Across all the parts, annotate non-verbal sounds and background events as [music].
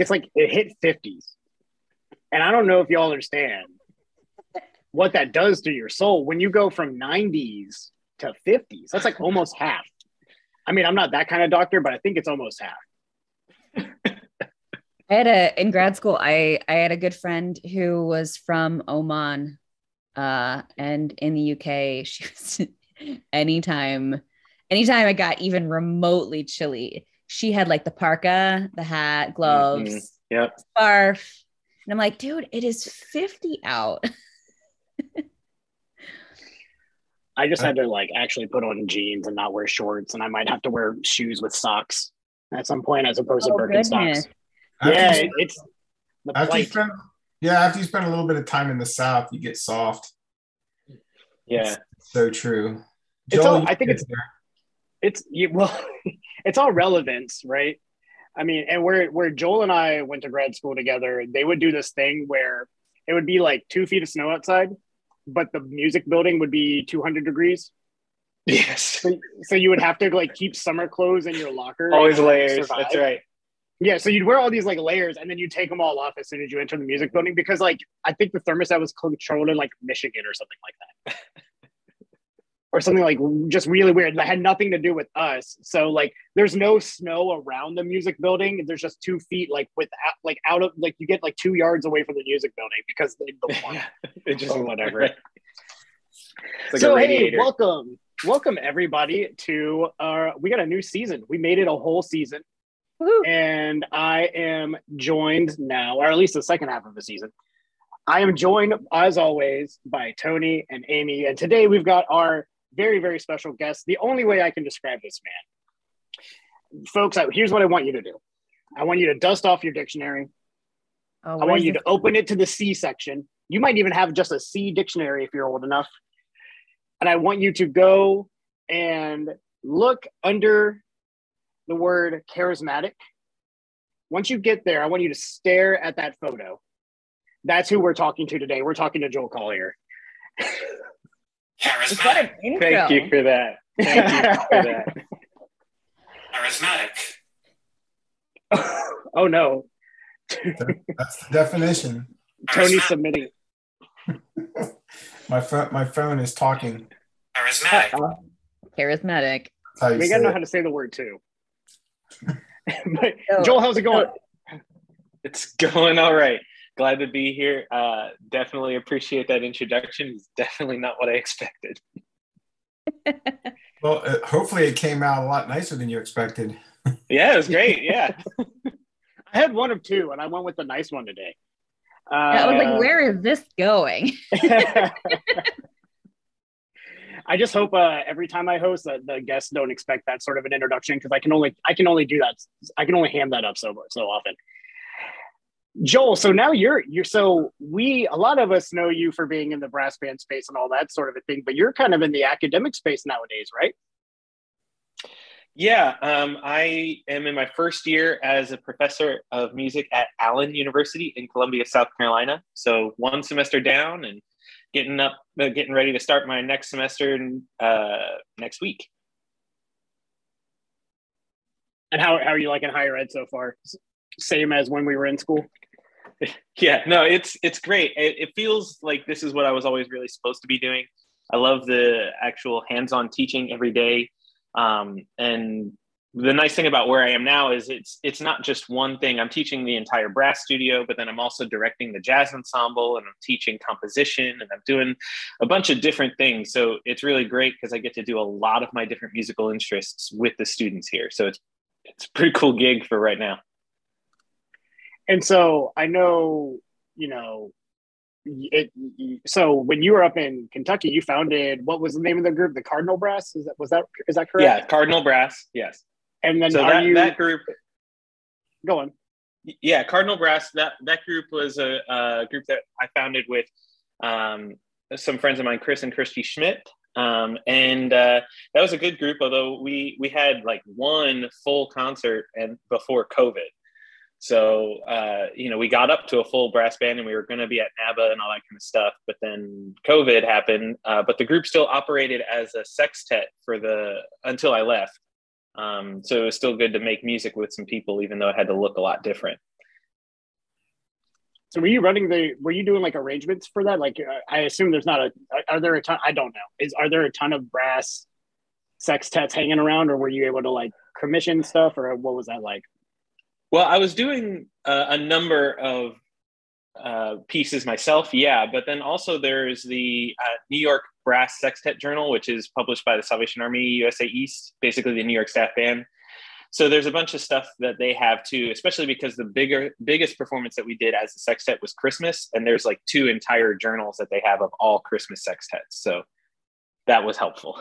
Like it's like it hit 50s. And I don't know if y'all understand what that does to your soul when you go from 90s to 50s. That's like almost half. I mean, I'm not that kind of doctor, but I think it's almost half. I had a in grad school. I I had a good friend who was from Oman, uh, and in the UK. She was [laughs] anytime, anytime I got even remotely chilly, she had like the parka, the hat, gloves, mm-hmm. yep, scarf, and I'm like, dude, it is 50 out. [laughs] I just had to like actually put on jeans and not wear shorts, and I might have to wear shoes with socks at some point as opposed oh, to Birkenstocks. Yeah, you, it's after you spend, yeah, after you spend a little bit of time in the South, you get soft. Yeah, it's so true. It's all, I think it's there. It's [laughs] well, it's all relevance, right? I mean, and where where Joel and I went to grad school together, they would do this thing where it would be like two feet of snow outside, but the music building would be 200 degrees. Yes. So, so you would have to like keep summer clothes in your locker. Always layers. That's right. Yeah, so you'd wear all these like layers, and then you take them all off as soon as you enter the music building because, like, I think the thermostat was controlled in like Michigan or something like that, [laughs] or something like just really weird. That had nothing to do with us. So like, there's no snow around the music building. There's just two feet like with like out of like you get like two yards away from the music building because they don't want [laughs] it. just whatever. [laughs] Like so hey, welcome, welcome everybody to our. We got a new season. We made it a whole season. Woo-hoo. And I am joined now, or at least the second half of the season. I am joined, as always, by Tony and Amy. And today we've got our very, very special guest. The only way I can describe this man. Folks, here's what I want you to do I want you to dust off your dictionary. Oh, I want you to open it to the C section. You might even have just a C dictionary if you're old enough. And I want you to go and look under the word charismatic. Once you get there, I want you to stare at that photo. That's who we're talking to today. We're talking to Joel Collier. [laughs] Charismatic. Thank you for that. Thank you for [laughs] that. Charismatic. oh no. That's the definition. Tony submitting. my phone, my phone is talking. Charismatic. Uh, charismatic. We gotta know it. how to say the word too. [laughs] but Joel, how's it going? It's going all right. Glad to be here. Uh, definitely appreciate that introduction. It's definitely not what I expected. well, uh, hopefully it came out a lot nicer than you expected. yeah, it was great. Yeah. [laughs] I had one of two, and I went with the nice one today. Uh, I was like, where is this going? [laughs] [laughs] I just hope uh, every time I host that the guests don't expect that sort of an introduction because I can only I can only do that I can only hand that up so so often. Joel, so now you're you're so we a lot of us know you for being in the brass band space and all that sort of a thing, but you're kind of in the academic space nowadays, right? Yeah, um, I am in my first year as a professor of music at Allen University in Columbia, South Carolina. So one semester down and getting up, uh, getting ready to start my next semester uh, next week. And how, how are you liking higher ed so far? Same as when we were in school? Yeah, no, it's it's great. It, it feels like this is what I was always really supposed to be doing. I love the actual hands-on teaching every day, um, and the nice thing about where I am now is it's it's not just one thing. I'm teaching the entire brass studio, but then I'm also directing the jazz ensemble and I'm teaching composition and I'm doing a bunch of different things. So it's really great because I get to do a lot of my different musical interests with the students here. So it's it's a pretty cool gig for right now. And so I know, you know, it, so when you were up in Kentucky, you founded what was the name of the group? The Cardinal Brass. Is that was that is that correct? Yeah, Cardinal Brass. Yes. And then so that, you... that group. Go on. Yeah, Cardinal Brass. That that group was a, a group that I founded with um, some friends of mine, Chris and Christy Schmidt. Um, and uh, that was a good group. Although we we had like one full concert and before COVID, so uh, you know we got up to a full brass band and we were going to be at NABA and all that kind of stuff. But then COVID happened. Uh, but the group still operated as a sextet for the until I left. Um, so it was still good to make music with some people, even though it had to look a lot different. So were you running the? Were you doing like arrangements for that? Like, uh, I assume there's not a. Are there a ton? I don't know. Is are there a ton of brass sextets hanging around, or were you able to like commission stuff, or what was that like? Well, I was doing uh, a number of uh, pieces myself, yeah, but then also there's the uh, New York Brass Sextet Journal, which is published by the Salvation Army USA East, basically the New York staff band. So there's a bunch of stuff that they have too, especially because the bigger, biggest performance that we did as a sextet was Christmas, and there's like two entire journals that they have of all Christmas sextets. So that was helpful.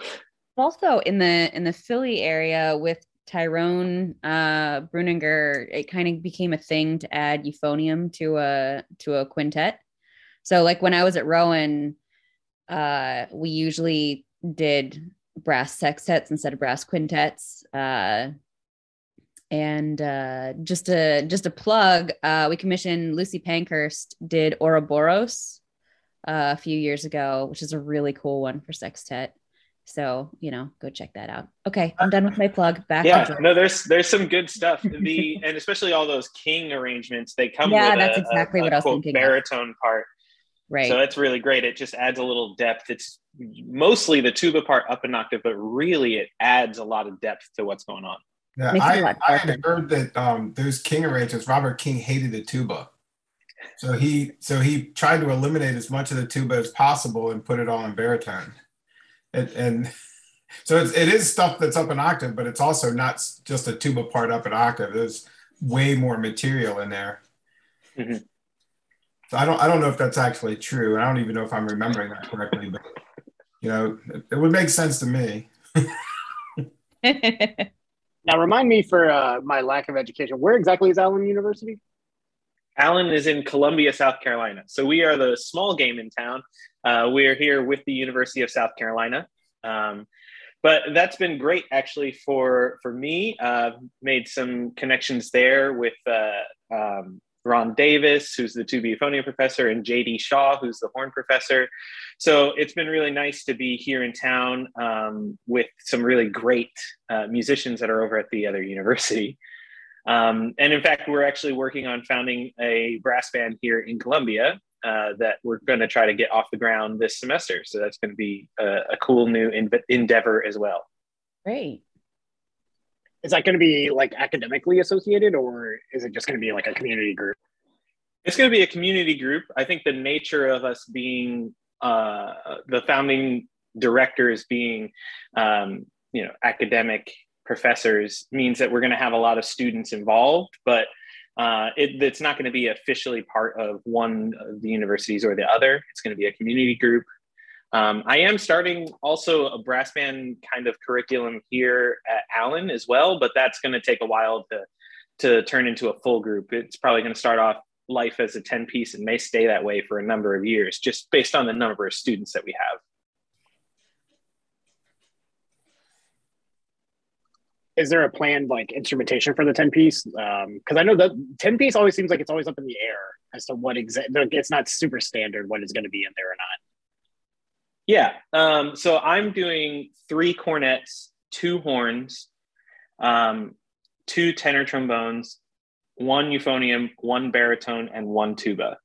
Also in the in the Philly area with Tyrone uh, Breuninger, it kind of became a thing to add euphonium to a to a quintet. So like when I was at Rowan, uh, we usually did brass sextets instead of brass quintets. Uh, and uh, just a just a plug, uh, we commissioned Lucy Pankhurst did Ouroboros uh, a few years ago, which is a really cool one for sextet. So, you know, go check that out. Okay, I'm done with my plug. Back. Yeah, no, there's there's some good stuff. [laughs] The and especially all those king arrangements, they come yeah, with that's a, exactly a, what a I was quote, thinking. of. baritone part. Right. So that's really great. It just adds a little depth. It's mostly the tuba part up an octave, but really it adds a lot of depth to what's going on. Yeah, Makes it a I, lot I darker. had heard that um, those King arrangements, Robert King hated the tuba. So he so he tried to eliminate as much of the tuba as possible and put it all in baritone. And, and [laughs] so it's, it is stuff that's up an octave, but it's also not just a tuba part up an octave. There's way more material in there. Mhm. So I don't I don't know if that's actually true. and I don't even know if I'm remembering that correctly, but you know, it, it would make sense to me. [laughs] Now, remind me for uh, my lack of education, where exactly is Allen University? Allen is in Columbia, South Carolina. So we are the small game in town. Uh, we are here with the University of South Carolina. Um, but that's been great actually for for me. Uh, made some connections there with uh, um, Ron Davis, who's the tuba euphonium professor, and JD Shaw, who's the horn professor. So it's been really nice to be here in town um, with some really great uh, musicians that are over at the other university. Um, and in fact, we're actually working on founding a brass band here in Columbia uh, that we're going to try to get off the ground this semester. So that's going to be a, a cool new en- endeavor as well. Great. Is that going to be like academically associated, or is it just going to be like a community group? It's going to be a community group. I think the nature of us being uh, the founding directors being, um, you know, academic professors means that we're going to have a lot of students involved, but uh, it, it's not going to be officially part of one of the universities or the other. It's going to be a community group. Um, I am starting also a brass band kind of curriculum here at Allen as well, but that's going to take a while to to turn into a full group. It's probably going to start off life as a 10 piece and may stay that way for a number of years, just based on the number of students that we have. Is there a planned like instrumentation for the 10 piece? Because I know that 10 piece always seems like it's always up in the air as to what exactly, it's not super standard what is going to be in there or not. Yeah. Um, so I'm doing three cornets, two horns, um, two tenor trombones, one euphonium, one baritone, and one tuba.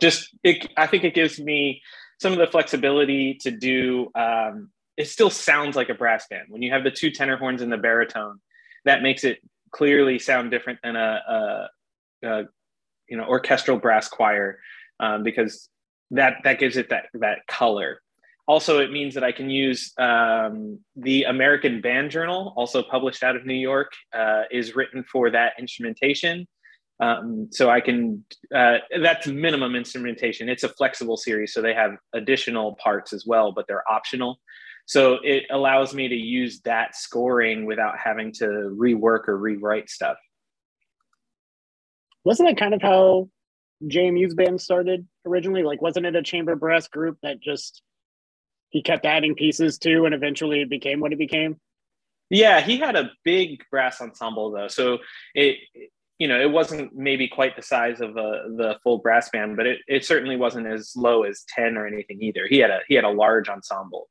Just, it, I think it gives me some of the flexibility to do. Um, it still sounds like a brass band when you have the two tenor horns and the baritone. That makes it clearly sound different than a, a, a you know orchestral brass choir um, because that that gives it that that color. Also, it means that I can use um, the American Band Journal, also published out of New York, uh, is written for that instrumentation. Um, so I can uh, that's minimum instrumentation. It's a flexible series, so they have additional parts as well, but they're optional. So it allows me to use that scoring without having to rework or rewrite stuff. Wasn't that kind of how JMU's band started originally? Like, wasn't it a chamber brass group that just he kept adding pieces to, and eventually it became what it became? Yeah, he had a big brass ensemble though, so it you know it wasn't maybe quite the size of a, the full brass band, but it, it certainly wasn't as low as ten or anything either. He had a he had a large ensemble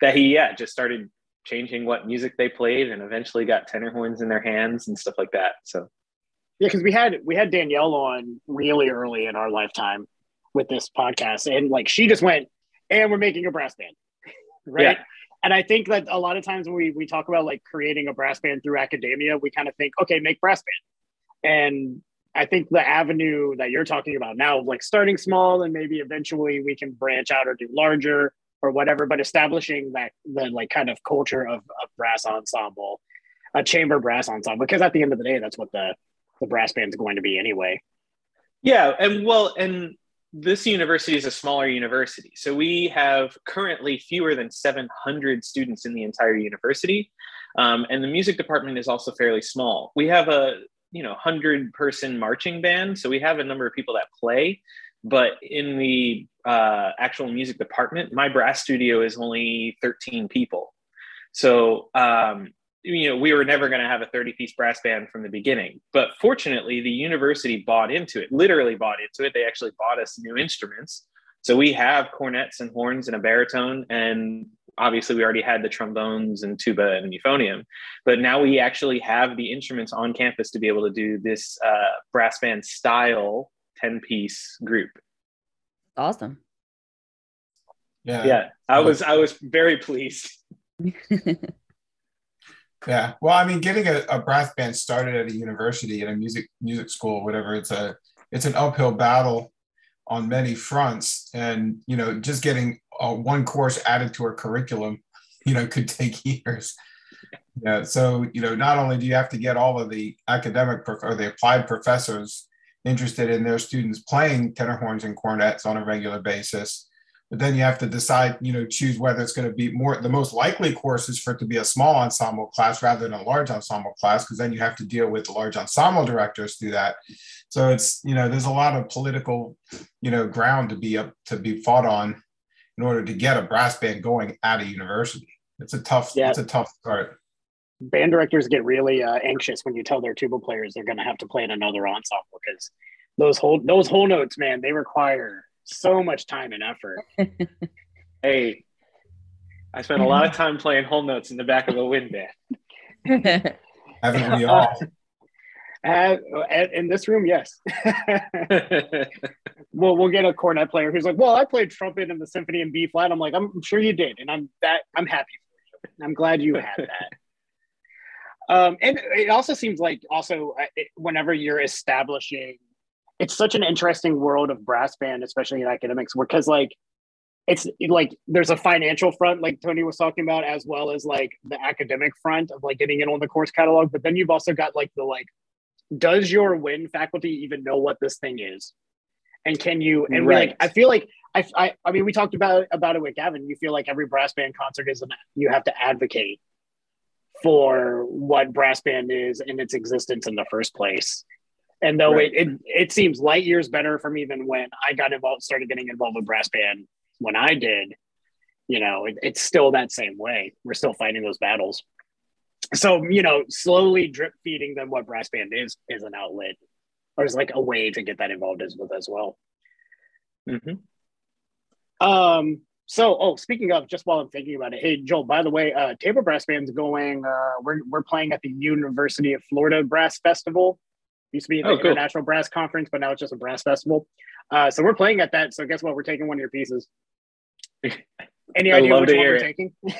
that he yeah just started changing what music they played and eventually got tenor horns in their hands and stuff like that. So Yeah, because we had we had Danielle on really early in our lifetime with this podcast, and like she just went, and we're making a brass band, [laughs] right? Yeah. And I think that a lot of times when we we talk about like creating a brass band through academia, we kind of think, okay, make brass band, and I think the avenue that you're talking about now, like starting small and maybe eventually we can branch out or do larger or whatever, but establishing that the like kind of culture of, of brass ensemble, a chamber brass ensemble, because at the end of the day, that's what the the brass band's going to be anyway. Yeah, and well, and this university is a smaller university, so we have currently fewer than 700 students in the entire university, um, and the music department is also fairly small. We have a you know 100 person marching band, so we have a number of people that play, but in the uh, actual music department, my brass studio is only 13 people. So um, you know, we were never going to have a 30 piece brass band from the beginning. But fortunately, the university bought into it, literally bought into it. They actually bought us new instruments. So we have cornets and horns and a baritone. And obviously, we already had the trombones and tuba and euphonium. But now we actually have the instruments on campus to be able to do this uh, brass band style 10 piece group. Awesome. Yeah. Yeah, I was I was very pleased. [laughs] Yeah. Well, I mean, getting a, a brass band started at a university, at a music music school, whatever, it's a it's an uphill battle on many fronts. And you know, just getting uh, one course added to our curriculum, you know, [laughs] could take years. Yeah. So you know, not only do you have to get all of the academic prof- or the applied professors interested in their students playing tenor horns and cornets on a regular basis, but then you have to decide, you know, choose whether it's going to be more. The most likely course is for it to be a small ensemble class rather than a large ensemble class, because then you have to deal with the large ensemble directors do that. So it's you know, there's a lot of political, you know, ground to be up to be fought on in order to get a brass band going at a university. It's a tough. Yeah. It's a tough start. Band directors get really uh, anxious when you tell their tuba players they're going to have to play in another ensemble because those whole those whole notes, man, they require so much time and effort. [laughs] Hey, I spent a lot of time playing whole notes in the back of a wind band. [laughs] Haven't we all? Uh, in this room, yes. [laughs] well, we'll get a cornet player who's like, "Well, I played trumpet in the symphony in B flat." I'm like, "I'm sure you did," and I'm that I'm happy for you. I'm glad you had that. um, and it also seems like also uh, it, whenever you're establishing, it's such an interesting world of brass band, especially in academics, because like it's like there's a financial front, like Tony was talking about, as well as like the academic front of like getting it on the course catalog. But then you've also got like the like does your win faculty even know what this thing is? And can you and we like i feel like I, I i mean we talked about about it with gavin. You feel like every brass band concert is an you have to advocate for what brass band is and its existence in the first place and though Right. it, it it seems light years better for me than when i got involved started getting involved with brass band when i did you know it, it's still that same way we're still fighting those battles so you know slowly drip feeding them what brass band is is an outlet or is like a way to get that involved as with as well Mhm. um so oh speaking of just while i'm thinking about it hey joel by the way uh table brass band's going uh we're, we're playing at the university of florida brass festival used to be the Oh, cool. international brass conference but now it's just a brass festival uh so we're playing at that so guess what we're taking one of your pieces [laughs] any idea which one we're it. taking [laughs]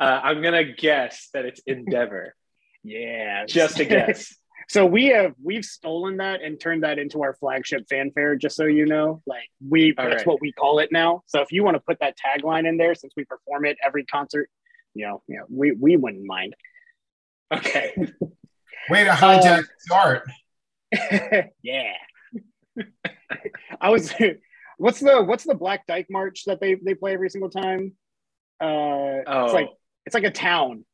Uh, I'm gonna guess that it's Endeavor. [laughs] yeah Just a guess. So we have we've stolen that and turned that into our flagship fanfare. Just so you know, like we All that's right. what we call it now. So if you want to put that tagline in there, since we perform it every concert, you know, you know, we we wouldn't mind. Okay. Way to hijack the art. [laughs] yeah. [laughs] I was. [laughs] What's the what's the Black Dyke March that they they play every single time? Uh, Oh, it's like it's like a town.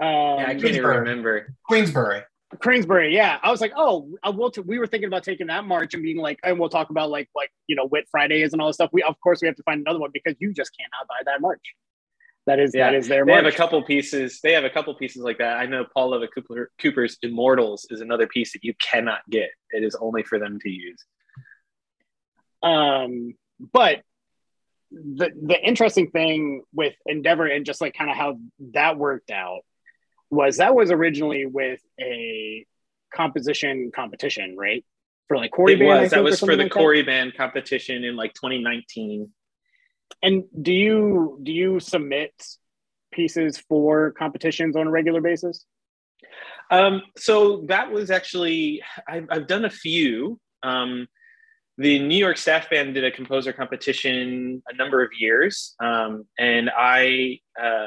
Um, yeah, I can't even remember. Queensbury. Queensbury, yeah. I was like, oh, I will. T- we were thinking about taking that march and being like, and we'll talk about like, like you know, Whit Friday is and all this stuff. We of course we have to find another one because you just cannot buy that march. That is Yeah, that is their They march. have a couple pieces. They have a couple pieces like that. I know Paul Lovatt-Cooper, Cooper's Immortals is another piece that you cannot get. It is only for them to use. Um, but the the interesting thing with Endeavor and just like kind of how that worked out was that was originally with a composition competition, right? For like Cory it band. Was that was for the like that? Band competition in like 2019. And do you do you submit pieces for competitions on a regular basis? Um, so that was actually I've, I've done a few. Um, the New York Staff Band did a composer competition a number of years, um, and I uh,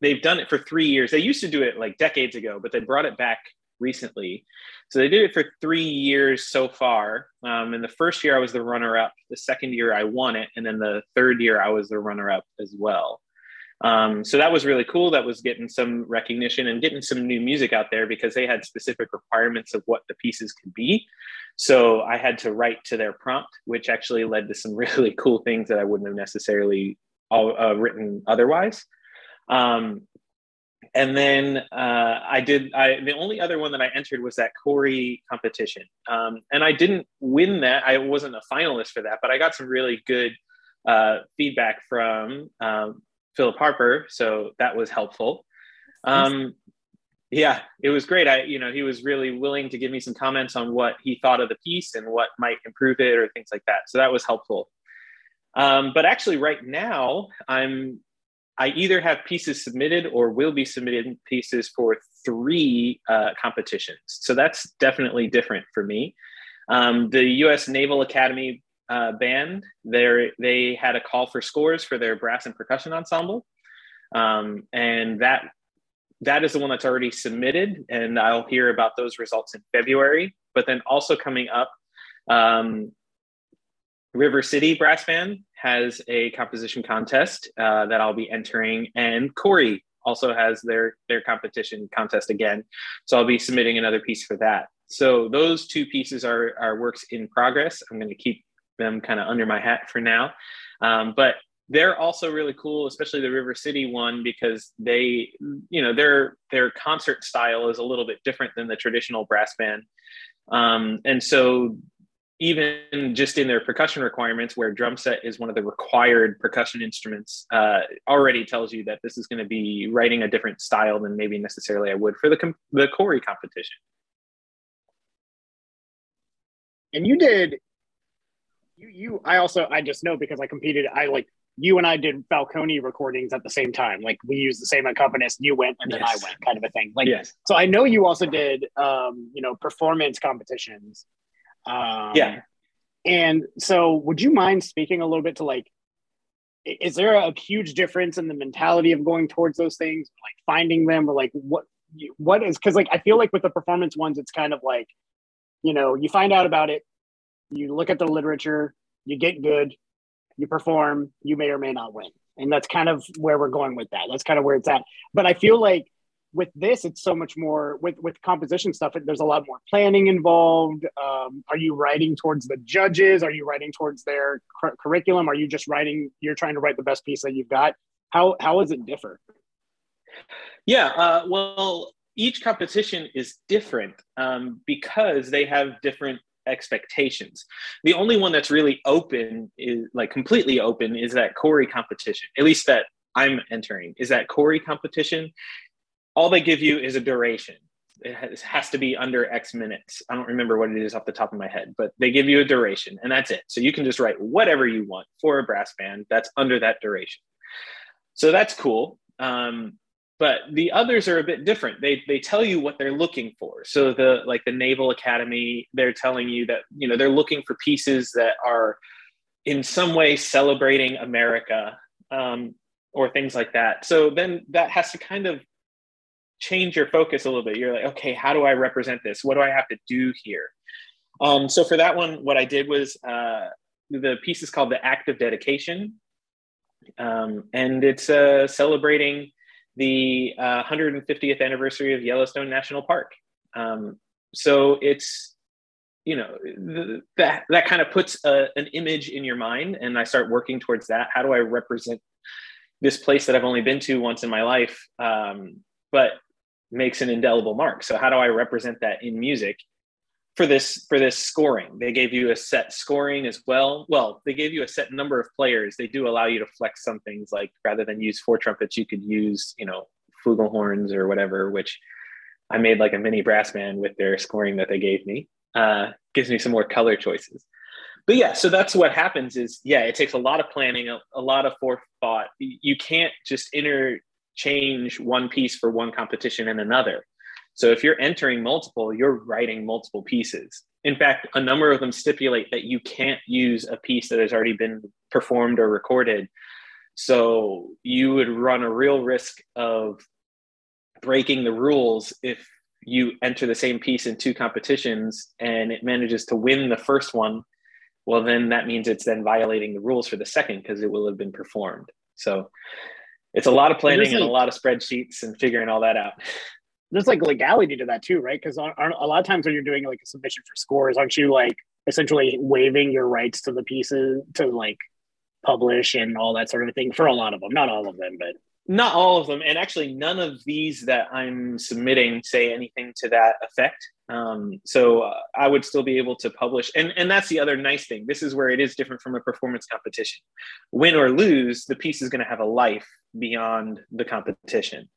they've done it for three years. They used to do it like decades ago, but they brought it back recently. So they did it for three years so far. Um, and the first year I was the runner up. The second year I won it, and then the third year I was the runner up as well. Um, so that was really cool. That was getting some recognition and getting some new music out there because they had specific requirements of what the pieces could be. So I had to write to their prompt, which actually led to some [laughs] really cool things that I wouldn't have necessarily all, uh, written otherwise. Um, and then uh, I did. I the only other one that I entered was that Cory competition, um, and I didn't win that. I wasn't a finalist for that, but I got some really good uh, feedback from um, Philip Harper, so that was helpful. Um, yeah, it was great. I, you know, he was really willing to give me some comments on what he thought of the piece and what might improve it or things like that. So that was helpful. Um, but actually, right now, I'm I either have pieces submitted or will be submitting pieces for three uh, competitions. So that's definitely different for me. Um, the U.S. Naval Academy uh, band, they had a call for scores for their brass and percussion ensemble, um, and that that is the one that's already submitted, and I'll hear about those results in February. But then also coming up, um, River City Brass Band has a composition contest uh, that I'll be entering, and Cory also has their their competition contest again. So I'll be submitting another piece for that. So those two pieces are are works in progress. I'm going to keep them kind of under my hat for now, um, but they're also really cool, especially the River City one because they, you know, their their concert style is a little bit different than the traditional brass band, um, and so even just in their percussion requirements, where drum set is one of the required percussion instruments, uh, already tells you that this is going to be writing a different style than maybe necessarily I would for the com- the Cory competition. And you did. You you I also I just know because I competed. I like you and I did Falcone recordings at the same time. Like we used the same accompanist. You went and then Yes. I went, kind of a thing. Like yes, so. I know you also did um, you know performance competitions. Um, Yeah. And so, would you mind speaking a little bit to like, is there a huge difference in the mentality of going towards those things, like finding them, or like what what is? Because like I feel like with the performance ones, it's kind of like, you know, you find out about it, you look at the literature, you get good, you perform, you may or may not win, and that's kind of where we're going with that. That's kind of where it's at. But I feel like with this it's so much more with with composition stuff there's a lot more planning involved um, are you writing towards the judges are you writing towards their cur- curriculum are you just writing you're trying to write the best piece that you've got how how does it differ yeah. Uh, well, each competition is different um, because they have different expectations. The only one that's really open is like completely open is that Cory competition. At least that I'm entering is that Cory competition. All they give you is a duration. It has, to be under X minutes. I don't remember what it is off the top of my head, but they give you a duration and that's it. So you can just write whatever you want for a brass band that's under that duration. So that's cool. Um, but the others are a bit different they they tell you what they're looking for so the like the naval academy they're telling you that you know they're looking for pieces that are in some way celebrating america um, or things like that so then that has to kind of change your focus a little bit. You're like okay how do i represent this? What do i have to do here? Um, so for that one what i did was uh, the piece is called the act of dedication. Um, and it's uh, celebrating the uh, 150th anniversary of Yellowstone National Park. Um, so it's you know th- that that kind of puts a, an image in your mind, and I start working towards that. How do I represent this place that I've only been to once in my life, um, but makes an indelible mark? So how do I represent that in music? For this for this scoring, they gave you a set scoring as well. Well, they gave you a set number of players. They do allow you to flex some things, like rather than use four trumpets, you could use you know flugelhorns or whatever, which I made like a mini brass band with their scoring that they gave me. Uh, gives me some more color choices. But yeah, so that's what happens is yeah, it takes a lot of planning, a, a lot of forethought. You can't just interchange one piece for one competition and another. So if you're entering multiple, you're writing multiple pieces. In fact, a number of them stipulate that you can't use a piece that has already been performed or recorded. So you would run a real risk of breaking the rules if you enter the same piece in two competitions and it manages to win the first one well then that means it's then violating the rules for the second because it will have been performed so it's a lot of planning and, like, and a lot of spreadsheets and figuring all that out. [laughs] There's like legality to that too right? Because a lot of times when you're doing like a submission for scores aren't you like essentially waiving your rights to the pieces to like publish and all that sort of thing for a lot of them not all of them but not all of them, and actually none of these that I'm submitting say anything to that effect. Um, so uh, I would still be able to publish, and and that's the other nice thing. This is where it is different from a performance competition. Win or lose, the piece is going to have a life beyond the competition.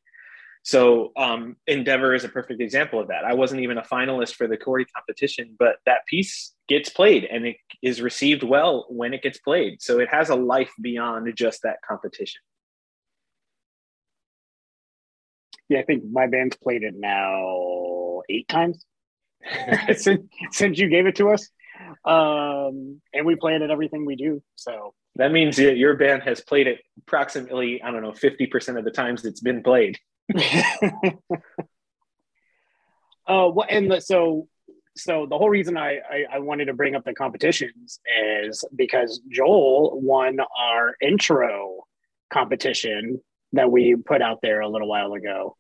So um, Endeavor is a perfect example of that. I wasn't even a finalist for the Cory competition, but that piece gets played and it is received well when it gets played. So it has a life beyond just that competition. Yeah, I think my band's played it now eight times [laughs] [laughs] since, since you gave it to us. Um, and we play it at everything we do. So that means your band has played it approximately, I don't know, 50% of the times it's been played. [laughs] uh, well, and the, so, so the whole reason I, I, I wanted to bring up the competitions is because Joel won our intro competition that we put out there a little while ago.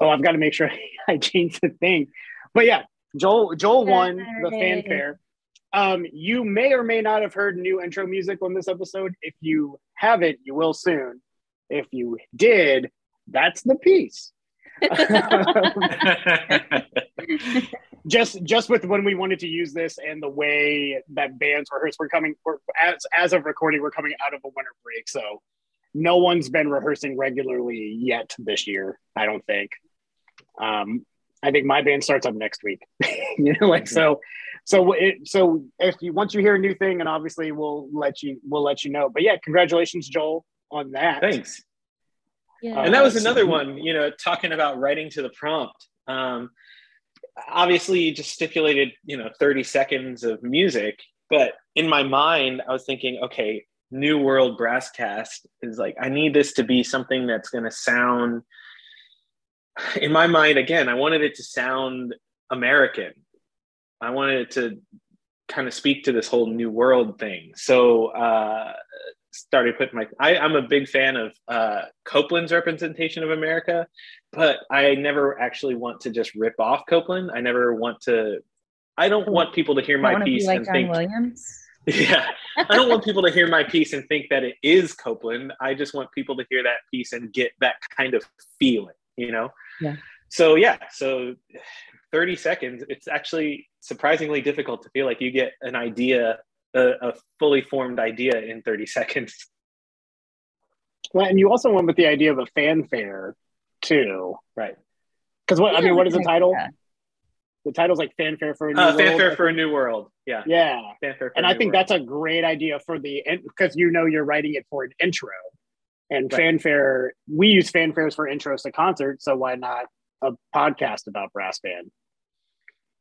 Oh, I've got to make sure [laughs] I change the thing. But yeah, Joel Joel won the fanfare. Um, you may or may not have heard new intro music on this episode. If you haven't, you will soon. If you did, that's the piece. [laughs] just just with when we wanted to use this and the way that bands rehearse, we're coming we're, as as of recording, we're coming out of a winter break, so no one's been rehearsing regularly yet this year. I don't think. Um, I think my band starts up next week. [laughs] you know, like so, so it, so if you once you hear a new thing, and obviously we'll let you we'll let you know. But yeah, congratulations, Joel, on that. Thanks. Yeah. and that was another one. You know, talking about writing to the prompt. Um, obviously, you just stipulated you know thirty seconds of music, but in my mind, I was thinking, okay, New World Brass Cast is like I need this to be something that's going to sound in my mind again I wanted it to sound American. I wanted it to kind of speak to this whole new world thing. So uh started putting my I, am a big fan of uh Copland's representation of America, but I never actually want to just rip off Copland. I never want to I don't want people to hear my piece like and John think Williams yeah. I don't want people to hear my piece and think that it is Copland. I just want people to hear that piece and get that kind of feeling, you know? Yeah. So, yeah. So 30 seconds, it's actually surprisingly difficult to feel like you get an idea, a, a fully formed idea in 30 seconds. Well, and you also went with the idea of a fanfare too. Right. Because what, yeah, I mean, what is the title? Yeah the title's like fanfare for a new uh, world. fanfare for a new world. Yeah. Yeah. Fanfare and i think world. that's a great idea for the because you know you're writing it for an intro. And right. fanfare we use fanfares for intros to concerts so why not a podcast about brass band?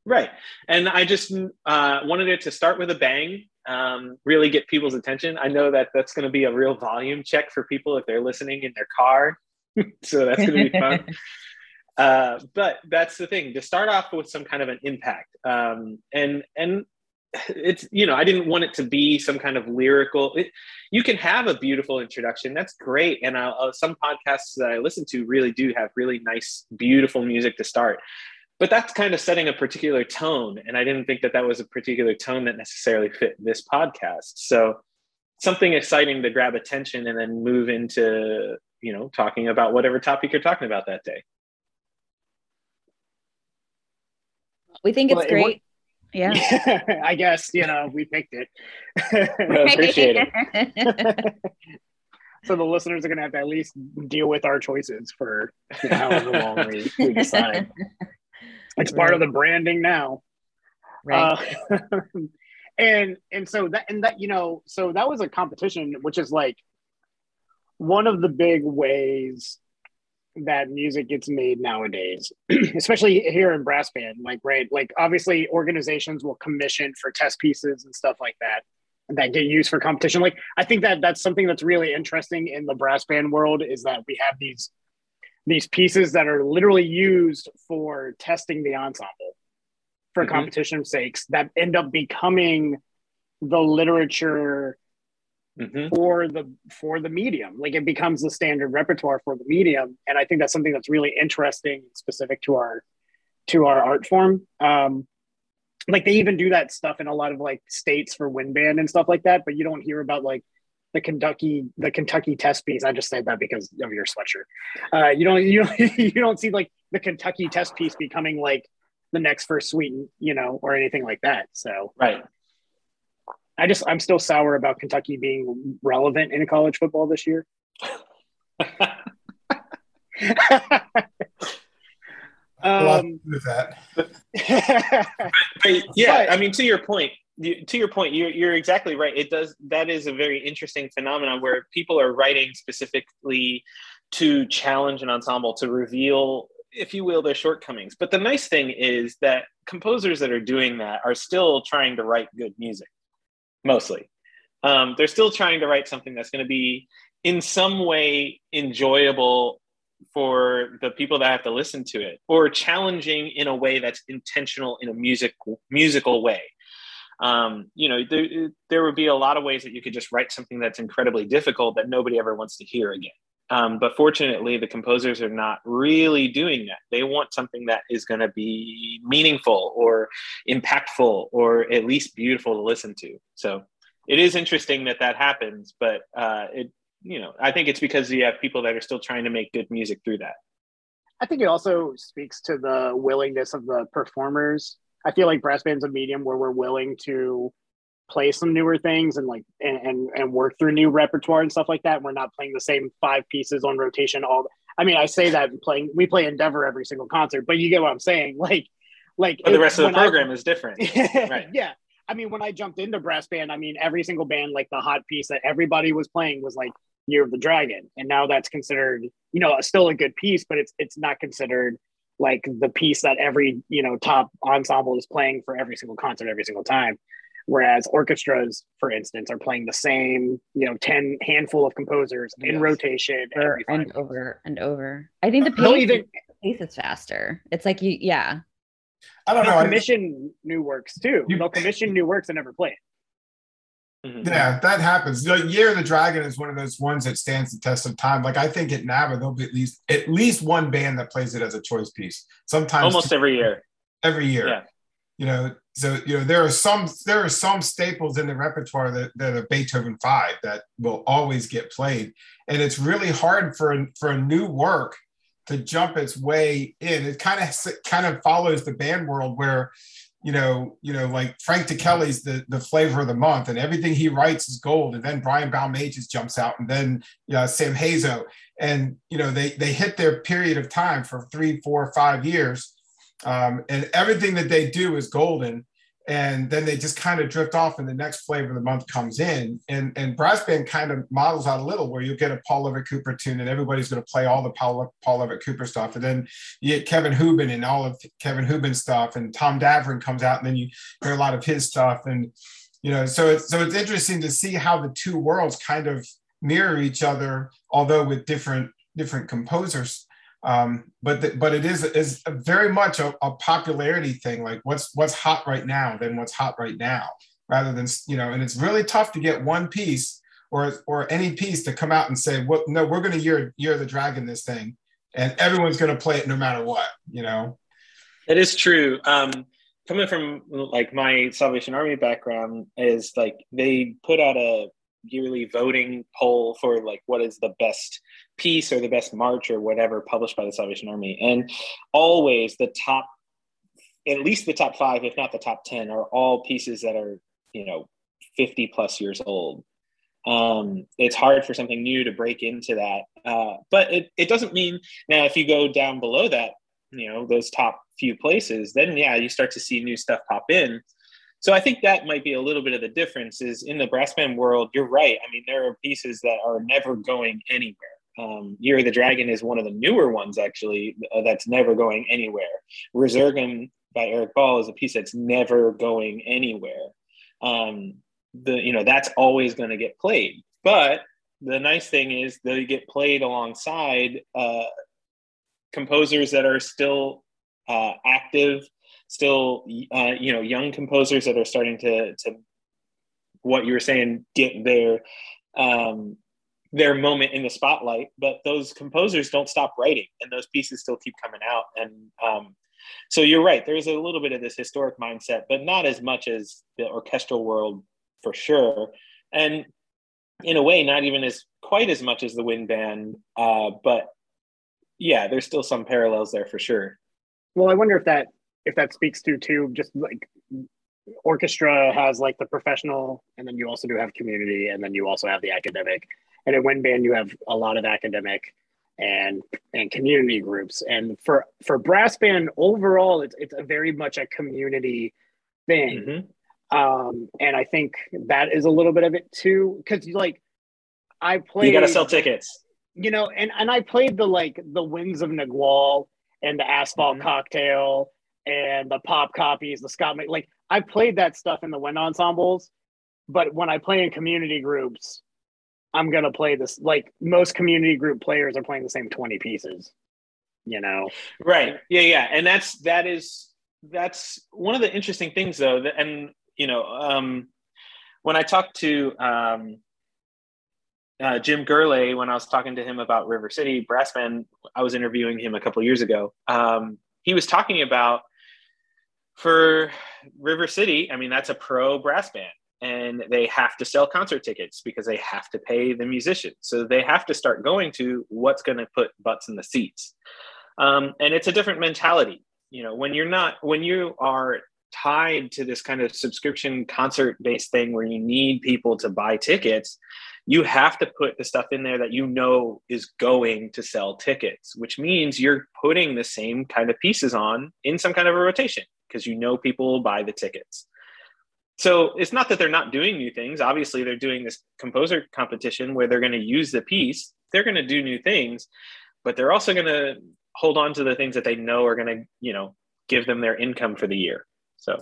Right. And i just uh, wanted it to start with a bang um, really get people's attention. I know that that's going to be a real volume check for people if they're listening in their car. [laughs] So that's going to be fun [laughs] Uh, but that's the thing to start off with some kind of an impact. Um, and and it's you know I didn't want it to be some kind of lyrical. It, you can have a beautiful introduction. That's great. And uh, some podcasts that I listen to really do have really nice, beautiful music to start. But that's kind of setting a particular tone, and I didn't think that that was a particular tone that necessarily fit this podcast. So something exciting to grab attention and then move into you know talking about whatever topic you're talking about that day. We think it's well, great. yeah. [laughs] I guess, you know, we picked it. [laughs] appreciate it. [laughs] so the listeners are going to have to at least deal with our choices for you know, however long we, we decide. It's part of the branding now. Right. Uh, and and so that and that you know so that was a competition which is like one of the big ways that music gets made nowadays [clears throat] especially here in brass band like right like obviously organizations will commission for test pieces and stuff like that that get used for competition like i think that that's something that's really interesting in the brass band world is that we have these these pieces that are literally used for testing the ensemble for Mhm. competition sakes that end up becoming the literature Mhm. for the for the medium. Like it becomes the standard repertoire for the medium and i think that's something that's really interesting and specific to our to our art form. Um like they even do that stuff in a lot of like states for wind band and stuff like that but you don't hear about like the kentucky the kentucky test piece. I just said that because of your sweatshirt. Uh you don't [laughs] you don't you don't see like the kentucky test piece becoming like the next first suite you know or anything like that so. Right. I just I'm still sour about Kentucky being relevant in college football this year. [laughs] Um, with that. [laughs] But yeah, But- I mean, to your point, you, to your point, you're, you're exactly right. It does. That is a very interesting phenomenon where people are writing specifically to challenge an ensemble to reveal, if you will, their shortcomings. But the nice thing is that composers that are doing that are still trying to write good music, mostly. Um, they're still trying to write something that's going to be in some way enjoyable for the people that have to listen to it or challenging in a way that's intentional in a music musical way um, you know there, there would be a lot of ways that you could just write something that's incredibly difficult that nobody ever wants to hear again um, but fortunately the composers are not really doing that. They want something that is going to be meaningful or impactful or at least beautiful to listen to. So it is interesting that that happens but uh, it you know i think it's because you have people that are still trying to make good music through that. I think it also speaks to the willingness of the performers. I feel like brass band's a medium where we're willing to play some newer things and like and, and and work through new repertoire and stuff like that. We're not playing the same five pieces on rotation all I mean, I say that playing we play Endeavor every single concert, but you get what I'm saying. [laughs] Like like but the rest of the when I- program is different [laughs] Right. yeah. I mean, when I jumped into brass band, I mean, every single band, like the hot piece that everybody was playing was like Year of the Dragon. And now that's considered, you know, still a good piece, but it's it's not considered like the piece that every, you know, top ensemble is playing for every single concert every single time. Whereas orchestras, for instance, are playing the same, you know, 10 handful of composers in Yes. rotation over every five and over and over. I think the pace, even pace is faster. It's like you, yeah. I don't know. they'll I- commission new works too. You- They'll commission new works and never play it. Mhm. Yeah, that happens. The Year of the Dragon is one of those ones that stands the test of time. Like I think at NABA there'll be at least at least one band that plays it as a choice piece. Sometimes almost every year every year. Yeah. You know, so you know there are some there are some staples in the repertoire that, that are Beethoven five that will always get played, and it's really hard for a, for a new work to jump its way in. It kind of kind of follows the band world where you know you know like Frank Ticheli's the the flavor of the month, and everything he writes is gold, and then Brian Balmages jumps out, and then you know, Sam Hazo, and you know they they hit their period of time for three, four, five years um, and everything that they do is golden. And then they just kind of drift off and the next flavor of the month comes in. And and brass band kind of models out a little where you get a paul lovatt-cooper tune and everybody's going to play all the paul, paul lovatt-cooper stuff. And then you get kevin houben and all of kevin houben stuff and tom davoren comes out and then you hear a lot of his stuff. And you know so it's so it's interesting to see how the two worlds kind of mirror each other although with different different composers um, but the, but it is is very much a, a popularity thing. Like what's what's hot right now, then what's hot right now, rather than you know. And it's really tough to get one piece or or any piece to come out and say, "What? no, we're going to year year the dragon this thing, and everyone's going to play it no matter what." You know. It is true. Um, coming from like my Salvation Army background, is like they put out a yearly voting poll for like what is the best piece or the best march or whatever published by the Salvation Army, and always the top, at least the top five, if not the top ten, are all pieces that are you know fifty plus years old. Um, it's hard for something new to break into that, uh, but it, it doesn't mean now if you go down below that you know those top few places, then yeah, you start to see new stuff pop in. So I think that might be a little bit of the difference. Is in the brass band world, you're right. I mean, there are pieces that are never going anywhere. Um, Year of the Dragon is one of the newer ones, actually, uh, that's never going anywhere. Resurgam by Eric Ball is a piece that's never going anywhere. Um, the you know that's always going to get played, but the nice thing is they get played alongside uh, composers that are still uh, active, still uh, you know young composers that are starting to to what you were saying get their um, their moment in the spotlight. But those composers don't stop writing, and those pieces still keep coming out. And um, so you're right. There's a little bit of this historic mindset, but not as much as the orchestral world for sure. And in a way, not even as quite as much as the wind band, uh, but yeah, there's still some parallels there for sure. Well, I wonder if that if that speaks to too, just like orchestra has like the professional, and then you also do have community, and then you also have the academic. And in wind band, you have a lot of academic and and community groups. And for for brass band overall, it's it's a very much a community thing. Mm-hmm. Um, and I think that is a little bit of it too, because like I play. You got to sell tickets. You know, and and I played the like the Winds of Nagual and the Asphalt mm-hmm. Cocktail and the pop copies, the Scott. Like I played that stuff in the wind ensembles, but when I play in community groups, I'm gonna play this. Like most community group players are playing the same twenty pieces. You know, right? Yeah, yeah, and that's that is that's one of the interesting things though, That, and you know, um, when I talked to um, uh, Jim Gourlay, when I was talking to him about River City Brass Band, I was interviewing him a couple years ago. Um, he was talking about for River City, I mean, that's a pro brass band and they have to sell concert tickets because they have to pay the musicians. So they have to start going to what's going to put butts in the seats. Um, and it's a different mentality. You know, when you're not, when you are tied to this kind of subscription concert based thing where you need people to buy tickets, you have to put the stuff in there that you know is going to sell tickets, which means you're putting the same kind of pieces on in some kind of a rotation because you know people will buy the tickets. So it's not that they're not doing new things. Obviously, they're doing this composer competition where they're going to use the piece. They're going to do new things, but they're also going to hold on to the things that they know are going to, you know, give them their income for the year. So,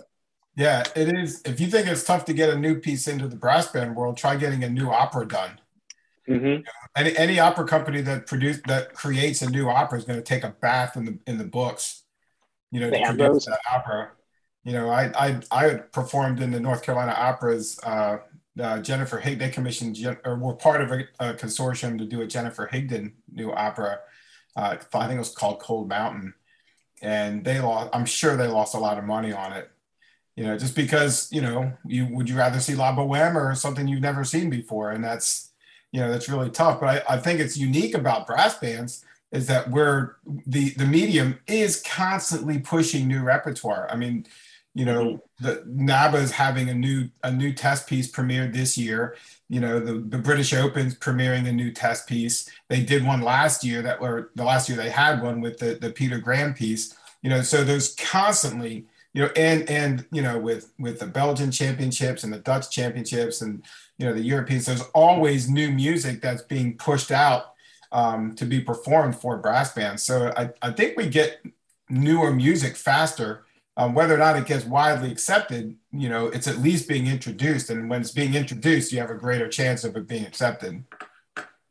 yeah, it is. If you think it's tough to get a new piece into the brass band world, try getting a new opera done. Mm-hmm. You know, any any opera company that produce that creates a new opera is going to take a bath in the in the books. You know, they to produce that opera. You know, I I I performed in the North Carolina Operas. Uh, uh, Jennifer Hig, they commissioned or were part of a, a, consortium to do a Jennifer Higdon new opera. Uh, I think it was called Cold Mountain and they lost. I'm sure they lost a lot of money on it. You know, just because you know, you would you rather see La Boheme or something you've never seen before, and that's you know that's really tough. But I, I think it's unique about brass bands is that we're the the medium is constantly pushing new repertoire. I mean, you know, mm-hmm. the NABA is having a new a new test piece premiered this year. You know, the, the British Open's premiering a new test piece. They did one last year that were the last year they had one with the, the Peter Graham piece. You know, so there's constantly, you know, and and you know, with with the Belgian championships and the Dutch championships and you know the Europeans, there's always new music that's being pushed out um, to be performed for brass bands. So I, I think we get newer music faster um, whether or not it gets widely accepted, you know, it's at least being introduced. And when it's being introduced, you have a greater chance of it being accepted.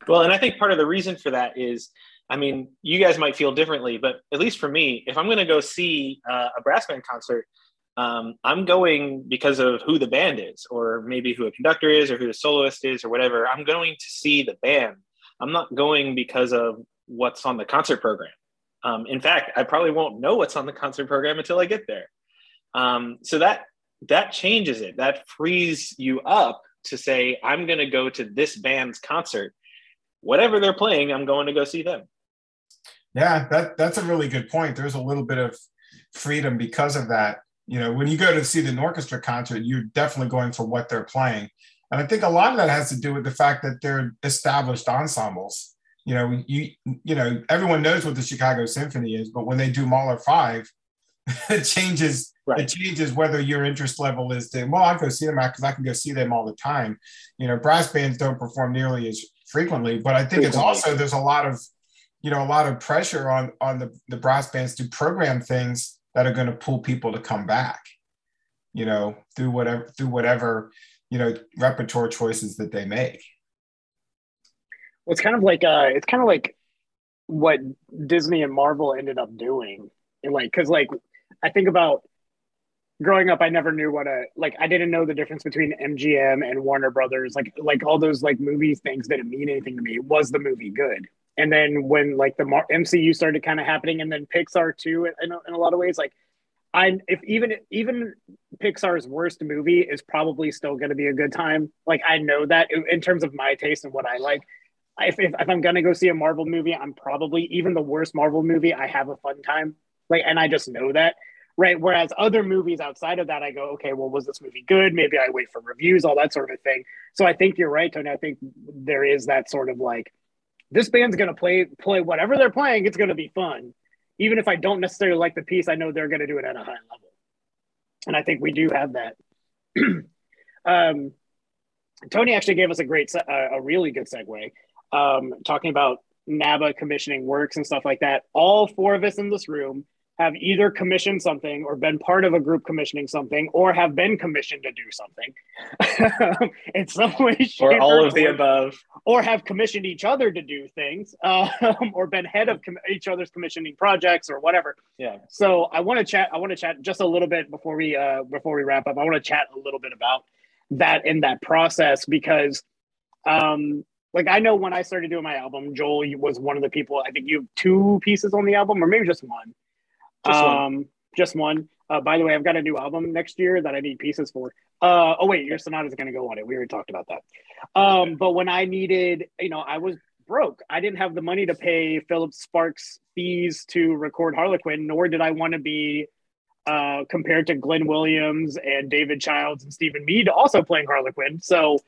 Well, and I think part of the reason for that is, I mean, you guys might feel differently, but at least for me, if I'm going to go see uh, a brass band concert, um, I'm going because of who the band is, or maybe who a conductor is, or who the soloist is, or whatever. I'm going to see the band. I'm not going because of what's on the concert program. Um, in fact, I probably won't know what's on the concert program until I get there. Um, so that that changes it. That frees you up to say, I'm going to go to this band's concert. Whatever they're playing, I'm going to go see them. Yeah, that that's a really good point. There's a little bit of freedom because of that. You know, when you go to see the orchestra concert, you're definitely going for what they're playing. And I think a lot of that has to do with the fact that they're established ensembles you know, you you know, everyone knows what the Chicago Symphony is, but when they do Mahler five, [laughs] it changes. Right. It changes whether your interest level is to well, I go see them because I can go see them all the time. You know, brass bands don't perform nearly as frequently, but I think frequently. it's also there's a lot of you know a lot of pressure on on the, the brass bands to program things that are going to pull people to come back you know through whatever through whatever you know repertoire choices that they make it's kind of like uh it's kind of like what disney and marvel ended up doing and like because like i think about growing up i never knew what a like i didn't know the difference between mgm and warner brothers like like all those like movies things didn't mean anything to me was the movie good and then when like the mcu started kind of happening and then pixar too in, in a lot of ways like I if even even Pixar's worst movie is probably still going to be a good time. Like I know that in terms of my taste and what I like. If, if, if I'm gonna go see a Marvel movie, I'm probably even the worst Marvel movie. I have a fun time, like, and I just know that, right? Whereas other movies outside of that, I go, okay, well, was this movie good? Maybe I wait for reviews, all that sort of thing. So I think you're right, Tony. I think there is that sort of like, this band's gonna play play whatever they're playing. It's gonna be fun even if I don't necessarily like the piece, I know they're to do it at a high level. And I think we do have that. [clears throat] um, Tony actually gave us a great, uh, a really good segue, um, talking about NABA commissioning works and stuff like that. All four of us in this room have either commissioned something or been part of a group commissioning something or have been commissioned to do something. [laughs] In some way or all or of the above. or have commissioned each other to do things um, [laughs] or been head of com- each other's commissioning projects or whatever. Yeah. So i want to chat i want to chat just a little bit before we uh before we wrap up. I want to chat a little bit about that in that process because um like I know when I started doing my album, Joel was one of the people. I think you have two pieces on the album, or maybe just one. Just um, one. Just one. Uh, by the way, I've got a new album next year that I need pieces for. Uh, oh wait, your sonata is going to go on it. We already talked about that. Um, but when I needed, you know, I was broke. I didn't have the money to pay Philip Sparke's fees to record Harlequin, nor did I want to be uh, compared to Glenn Williams and David Childs and Steven Mead also playing Harlequin. So,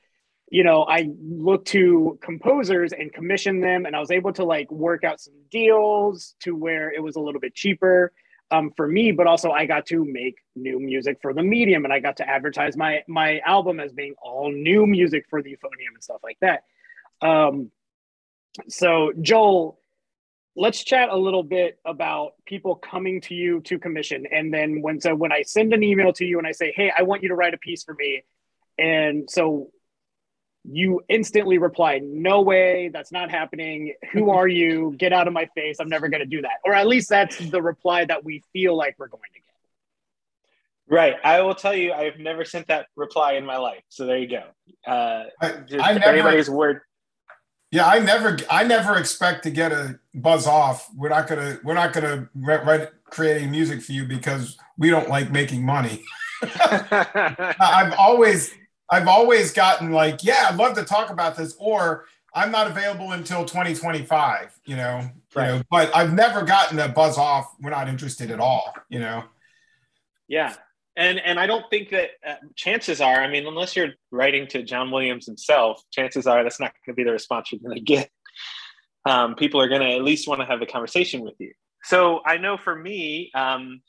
you know, I looked to composers and commissioned them, and I was able to like work out some deals to where it was a little bit cheaper um, for me, but also I got to make new music for the medium, and I got to advertise my my album as being all new music for the euphonium and stuff like that. Um, so Joel, let's chat a little bit about people coming to you to commission, and then when so when I send an email to you and I say, hey, I want you to write a piece for me, and so you instantly reply, No way, that's not happening. Who are you? Get out of my face. I'm never going to do that. Or at least that's the reply that we feel like we're going to get. Right. I will tell you, I've never sent that reply in my life. So there you go. Uh, I, I never, anybody's word. Yeah, I never, I never expect to get a buzz off. We're not gonna, we're not gonna write creating music for you because we don't like making money. [laughs] [laughs] I've always, I've always gotten like, yeah, I'd love to talk about this, or I'm not available until 2025, you know, right. you know, but I've never gotten a buzz off. We're not interested at all, you know? Yeah. And, and I don't think that uh, chances are, I mean, unless you're writing to John Williams himself, chances are that's not going to be the response you're going to get. Um, people are going to at least want to have a conversation with you. So I know for me, um,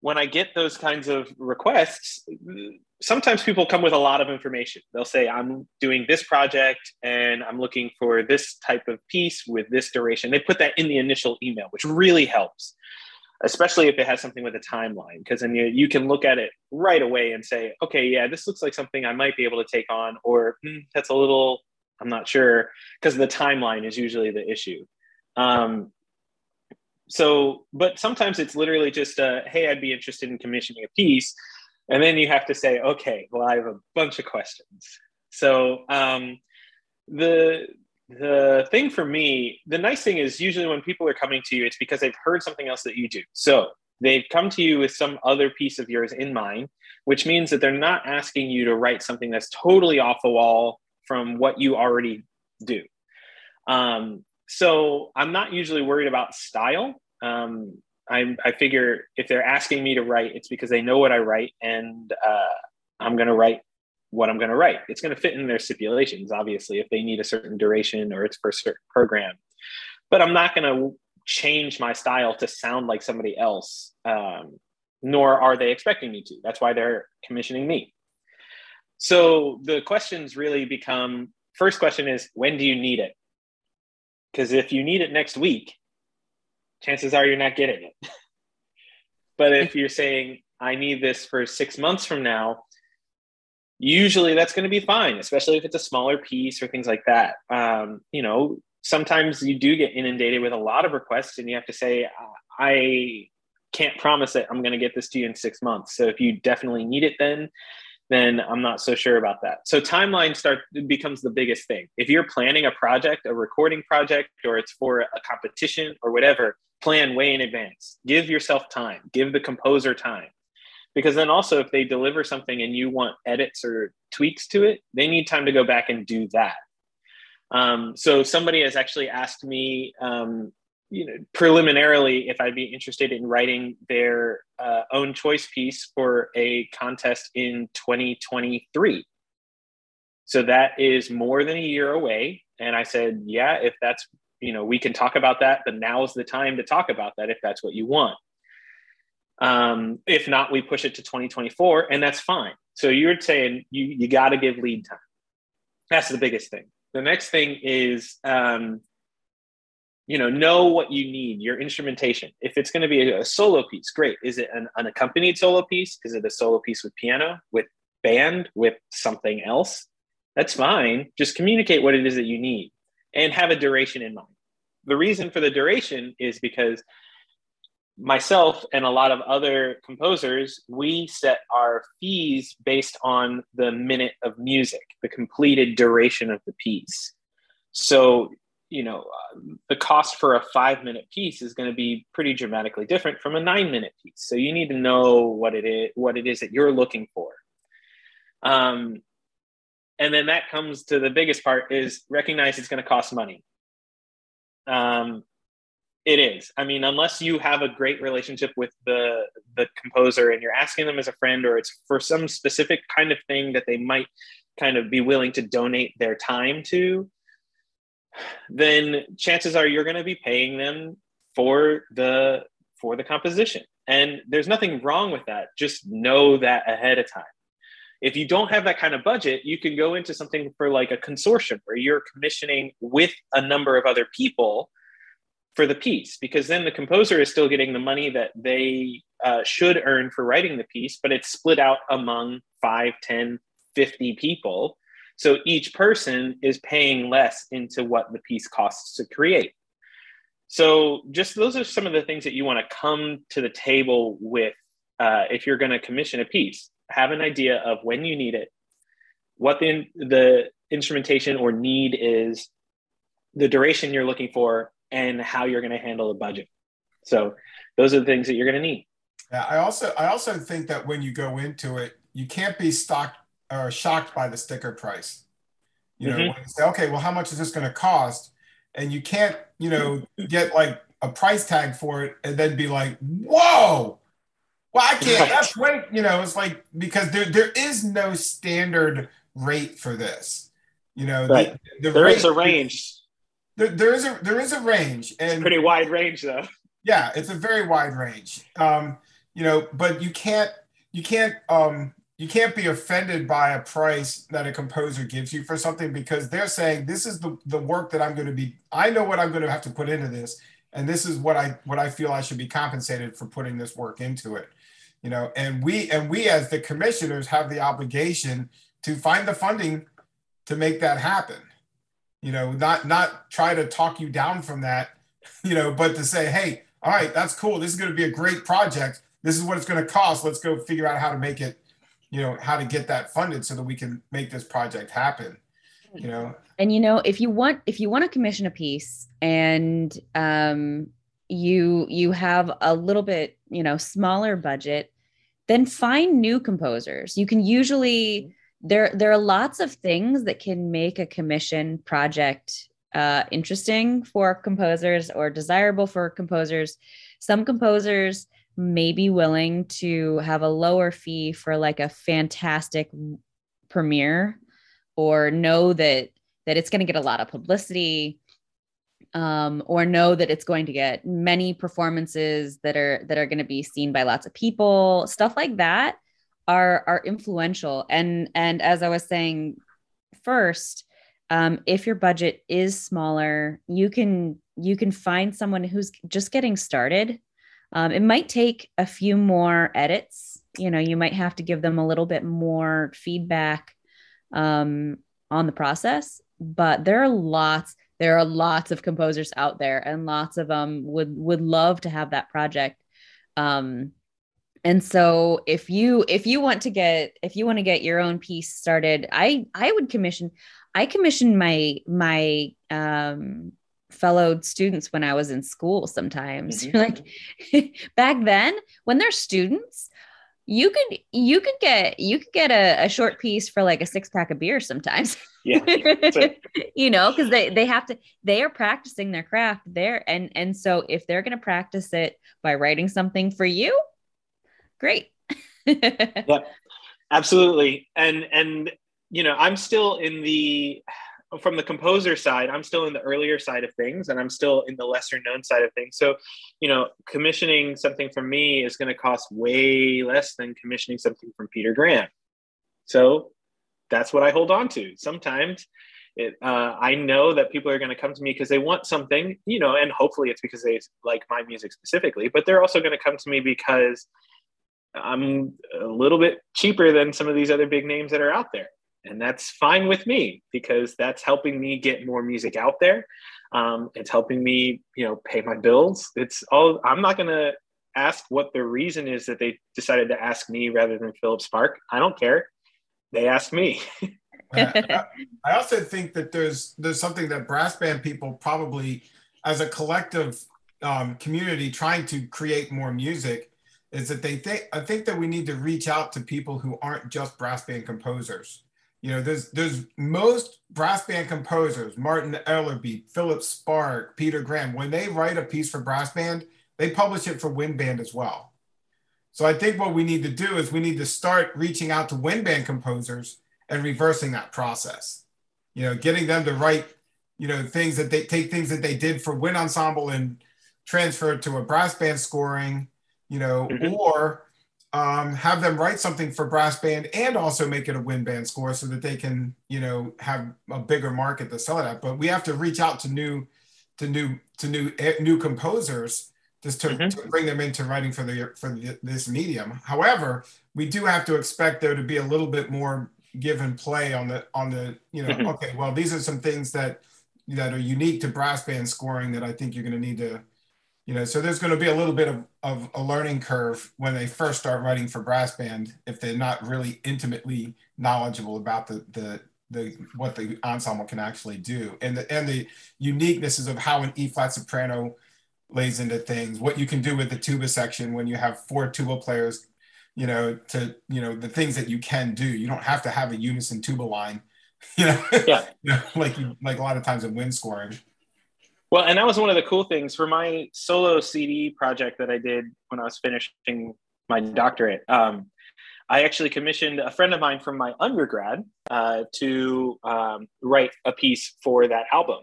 when I get those kinds of requests, sometimes people come with a lot of information. They'll say, I'm doing this project and I'm looking for this type of piece with this duration. They put that in the initial email, which really helps, especially if it has something with a timeline, because then you, you can look at it right away and say, okay, yeah, this looks like something I might be able to take on, or hmm, that's a little, I'm not sure, because the timeline is usually the issue. Um, so but sometimes it's literally just a hey i'd be interested in commissioning a piece and then you have to say okay well i have a bunch of questions. So um, the the thing for me the nice thing is usually when people are coming to you it's because they've heard something else that you do. So they've come to you with some other piece of yours in mind which means that they're not asking you to write something that's totally off the wall from what you already do. Um, so I'm not usually worried about style. Um, I, I figure if they're asking me to write, it's because they know what I write, and uh, I'm going to write what I'm going to write. It's going to fit in their stipulations, obviously, if they need a certain duration or it's for a certain program. but I'm not going to change my style to sound like somebody else. Um, nor are they expecting me to. That's why they're commissioning me. So the questions really become first question is when do you need it? Because if you need it next week, chances are you're not getting it. [laughs] but if you're saying, I need this for six months from now, usually that's going to be fine, especially if it's a smaller piece or things like that. Um, you know, sometimes you do get inundated with a lot of requests and you have to say, I can't promise that I'm going to get this to you in six months. So if you definitely need it then, then I'm not so sure about that. So timeline start becomes the biggest thing. If you're planning a project, a recording project, or it's for a competition or whatever, plan way in advance. Give yourself time. Give the composer time. Because then also if they deliver something and you want edits or tweaks to it, they need time to go back and do that. Um, so somebody has actually asked me um, you know, preliminarily, if I'd be interested in writing their uh, own choice piece for a contest in 2023. So that is more than a year away. And I said, yeah, if that's, you know, we can talk about that, but now is the time to talk about that if that's what you want. Um, if not, we push it to 2024, and that's fine. So you're saying you, you got to give lead time. That's the biggest thing. The next thing is, um, you know know what you need your instrumentation. If it's going to be a, a, solo piece great. Is it an unaccompanied solo piece? Is it a solo piece with piano with band with something else? That's fine. Just communicate what it is that you need and have a duration in mind. The reason for the duration is because myself and a lot of other composers we set our fees based on the minute of music the completed duration of the piece. So you know uh, the cost for a five minute piece is going to be pretty dramatically different from a nine minute piece. So you need to know what it is what it is that you're looking for. Um, and then that comes to the biggest part is recognize it's going to cost money. Um, it is. I mean unless you have a great relationship with the the composer and you're asking them as a friend or it's for some specific kind of thing that they might kind of be willing to donate their time to then chances are you're going to be paying them for the for the composition. And there's nothing wrong with that. Just know that ahead of time. If you don't have that kind of budget you can go into something for like a consortium where you're commissioning with a number of other people for the piece because then the composer is still getting the money that they uh, should earn for writing the piece but it's split out among 5 10 50 people so each person is paying less into what the piece costs to create. So just those are some of the things that you want to come to the table with uh, if you're going to commission a piece. Have an idea of when you need it, what the the instrumentation or need is, the duration you're looking for, and how you're going to handle the budget. So those are the things that you're going to need. Yeah, I also I also think that when you go into it, you can't be stocked are shocked by the sticker price. You know, mm-hmm. when you say, okay, well, how much is this going to cost? And you can't, you know, get like a price tag for it and then be like, whoa, well, I can't, that's great. You know, it's like, because there, there is no standard rate for this. You know, right. the, the there rate, is a range. There, there is a there is a range and pretty wide range though. Yeah, it's a very wide range. Um, you know, but you can't you can't um you can't be offended by a price that a composer gives you for something because they're saying this is the, the work that I'm going to be I know what I'm going to have to put into this and this is what I what I feel I should be compensated for putting this work into it. You know and we and we as the commissioners have the obligation to find the funding to make that happen. You know not not try to talk you down from that [laughs] you know but to say hey all right that's cool. This is going to be a great project. This is what it's going to cost. Let's go figure out how to make it you know how to get that funded so that we can make this project happen you know? And you know if you want if you want to commission a piece and um you you have a little bit you know smaller budget then find new composers. You can usually there there are lots of things that can make a commission project uh, interesting for composers or desirable for composers. Some composers may be willing to have a lower fee for like a fantastic premiere or know that that it's going to get a lot of publicity um, or know that it's going to get many performances that are that are going to be seen by lots of people. Stuff like that are are influential. And and as i was saying first um, if your budget is smaller you can you can find someone who's just getting started um, it might take a few more edits. You know you might have to give them a little bit more feedback um, on the process but there are lots there are lots of composers out there and lots of them would would love to have that project. Um and so if you if you want to get if you want to get your own piece started i i would commission i commissioned my my um fellow students when i was in school sometimes. Mm-hmm. [laughs] like [laughs] back then when they're students you could you could get you could get a, a short piece for like a six pack of beer sometimes. Yeah. [laughs] You know because they they have to they are practicing their craft there. And and so if they're going to practice it by writing something for you great. Yeah absolutely. And and you know i'm still in the from the composer side, I'm still in the earlier side of things and I'm still in the lesser known side of things. So, you know, commissioning something from me is going to cost way less than commissioning something from Peter Graham. So that's what I hold on to. Sometimes it, uh, I know that people are going to come to me because they want something, you know, and hopefully it's because they like my music specifically, but they're also going to come to me because I'm a little bit cheaper than some of these other big names that are out there and that's fine with me because that's helping me get more music out there. Um, it's helping me you know pay my bills. It's all i'm not going to ask what the reason is that they decided to ask me rather than philip sparke i don't care. They asked me. [laughs] I, I also think that there's there's something that brass band people probably as a collective um, community trying to create more music is that they think I think that we need to reach out to people who aren't just brass band composers you know, there's there's most brass band composers, Martin Ellerby, Philip Sparke, Peter Graham, when they write a piece for brass band, they publish it for wind band as well. So I think what we need to do is we need to start reaching out to wind band composers and reversing that process. You know, getting them to write, you know, things that they take things that they did for wind ensemble and transfer it to a brass band scoring, you know, mm-hmm. or um, have them write something for brass band and also make it a wind band score so that they can you know have a bigger market to sell it at but we have to reach out to new to new to new eh, new composers just to, mm-hmm. to bring them into writing for the for the, this medium however we do have to expect there to be a little bit more give and play on the on the you know mm-hmm. okay well these are some things that that are unique to brass band scoring that i think you're going to need to you know so there's going to be a little bit of, of a learning curve when they first start writing for brass band if they're not really intimately knowledgeable about the the the what the ensemble can actually do. And the and the uniquenesses of how an E flat soprano lays into things what you can do with the tuba section when you have four tuba players you know to you know the things that you can do. You don't have to have a unison tuba line [laughs] you know, yeah. you [laughs] know like like a lot of times in wind scoring well, and that was one of the cool things for my solo CD project that I did when I was finishing my doctorate. Um, I actually commissioned a friend of mine from my undergrad uh, to um, write a piece for that album.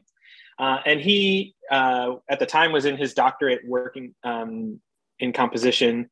Uh, and he, uh, at the time, was in his doctorate working um, in composition.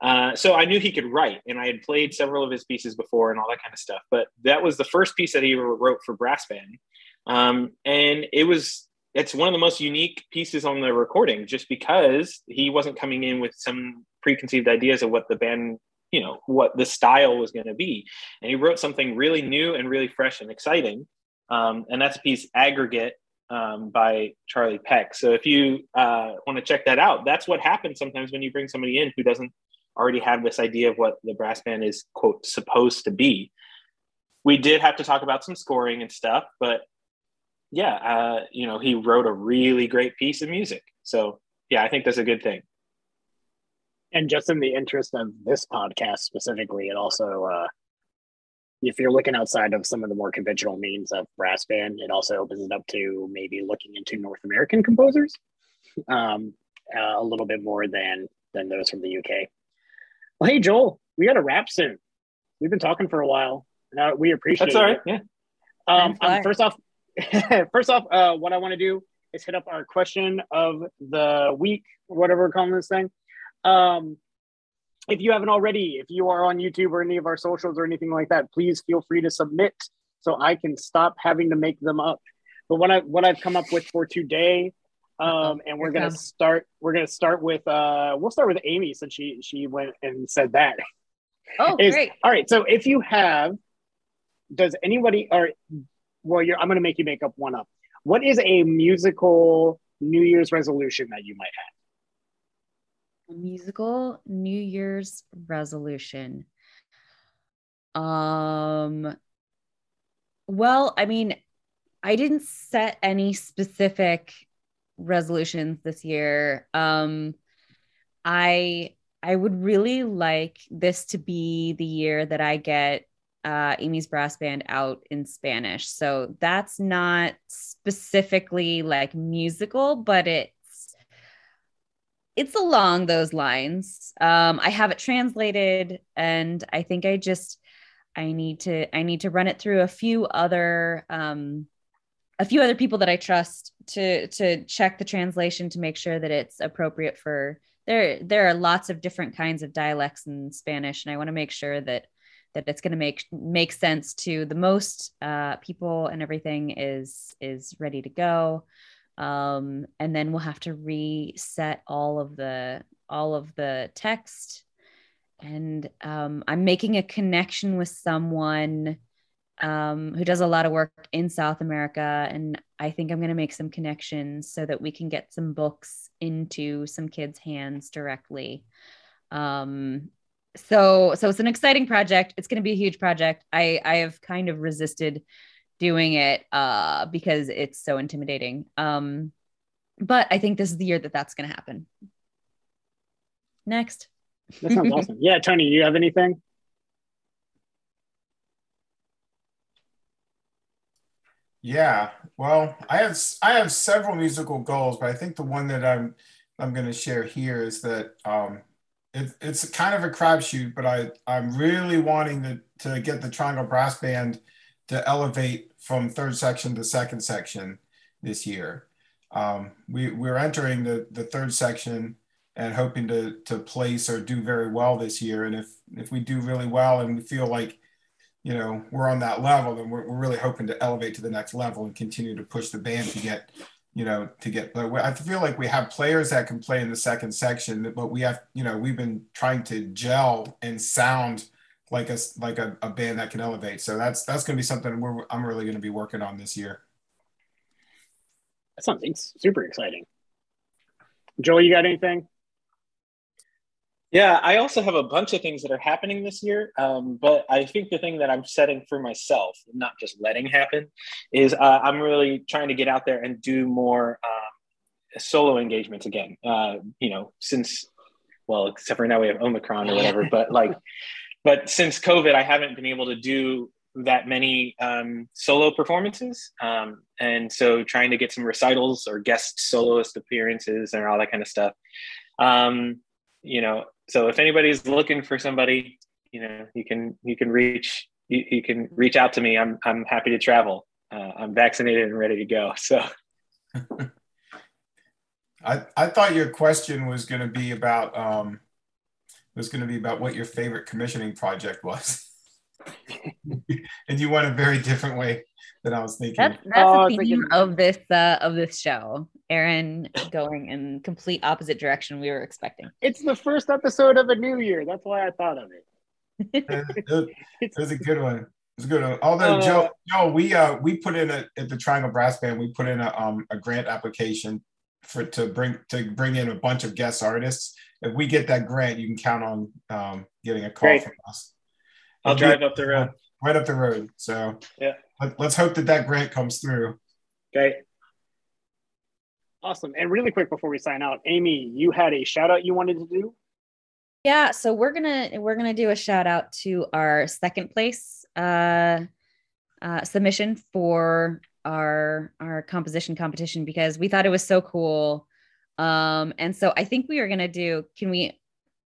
Uh, so I knew he could write, and I had played several of his pieces before and all that kind of stuff. But that was the first piece that he wrote for brass band. Um, and it was it's one of the most unique pieces on the recording just because he wasn't coming in with some preconceived ideas of what the band you know what the style was going to be. And he wrote something really new and really fresh and exciting. Um, and that's a piece aggregate um, by charlie peck. So if you uh, want to check that out that's what happens sometimes when you bring somebody in who doesn't already have this idea of what the brass band is quote supposed to be. We did have to talk about some scoring and stuff but yeah, uh, you know, he wrote a really great piece of music. So yeah, I think that's a good thing. And just in the interest of this podcast specifically, it also, uh, if you're looking outside of some of the more conventional means of brass band, it also opens it up to maybe looking into North American composers um, uh, a little bit more than than those from the UK. Well, hey Joel, we got to wrap soon. We've been talking for a while. Now we appreciate. That's all right. It. Yeah. Um, um, first off, [laughs] first off, uh, what I want to do is hit up our question of the week, or whatever we're calling this thing. Um, if you haven't already, if you are on YouTube or any of our socials or anything like that, please feel free to submit so I can stop having to make them up. But what I what I've come up with for today, um, and we're gonna start. We're gonna start with. Uh, we'll start with Amy since she she went and said that. Oh, [laughs] Is- great. All right. So if you have, does anybody or well, I'm gonna make you make up one up. What is a musical New Year's resolution that you might have? A musical New Year's resolution. Um well, I mean, I didn't set any specific resolutions this year. Um I I would really like this to be the year that I get uh, Amy's brass band out in Spanish. So that's not specifically like musical, but it's it's along those lines. Um, I have it translated, and I think I just I need to I need to run it through a few other um, a few other people that I trust to to check the translation to make sure that it's appropriate for there there are lots of different kinds of dialects in Spanish, and I want to make sure that that it's going to make make sense to the most uh, people and everything is is ready to go. Um, and then we'll have to reset all of the all of the text. And um, I'm making a connection with someone um, who does a lot of work in South America. And I think I'm going to make some connections so that we can get some books into some kids' hands directly. Um, so, so it's an exciting project. It's going to be a huge project. I, I have kind of resisted doing it uh, because it's so intimidating. Um, but I think this is the year that that's going to happen. Next. That sounds [laughs] awesome. Yeah, Tony, you have anything? Yeah, well, I have I have several musical goals, but I think the one that I'm I'm going to share here is that um, it, it's kind of a crapshoot, but I I'm really wanting to to get the Triangle Brass Band to elevate from third section to second section this year. Um, we we're entering the the third section and hoping to to place or do very well this year. And if if we do really well and we feel like you know we're on that level, then we're, we're really hoping to elevate to the next level and continue to push the band to get you know to get. But I feel like we have players that can play in the second section, but we have you know we've been trying to gel and sound like a like a, a band that can elevate. So that's that's going to be something we're I'm really going to be working on this year. Sounds super exciting. Joel, you got anything? Yeah, I also have a bunch of things that are happening this year. Um, but I think the thing that I'm setting for myself, not just letting happen, is uh, I'm really trying to get out there and do more um, solo engagements again. Uh, you know, since, well, except for now we have Omicron or whatever, but [laughs] like, but since COVID, I haven't been able to do that many um, solo performances. Um, and so trying to get some recitals or guest soloist appearances and all that kind of stuff. Um, you know, so if anybody's looking for somebody, you know, you can you can reach you, you can reach out to me. I'm I'm happy to travel. Uh, I'm vaccinated and ready to go. [laughs] So [laughs] I, I thought your question was going to be about um, was going to be about what your favorite commissioning project was, [laughs] and you went a very different way than I was thinking. That's that's Oh, the theme a- of this uh, of this show. Aaron going in complete opposite direction we were expecting. It's the first episode of a new year. That's why I thought of it. [laughs] it, it- it was a good one. It's a good one. Although Uh, Joe, Joe, we uh we put in a at the Triangle Brass Band, we put in a um a grant application for to bring to bring in a bunch of guest artists. If we get that grant, you can count on um getting a call Great. from us. I'll It'll be drive up the road. right up the road. So Yeah. Let, let's hope that that grant comes through. Okay. Awesome. And really quick before we sign out, Amy, you had a shout out you wanted to do. Yeah, so we're gonna we're gonna do a shout out to our second place uh, uh, submission for our our composition competition because we thought it was so cool. Um, and so I think we are gonna do. Can we,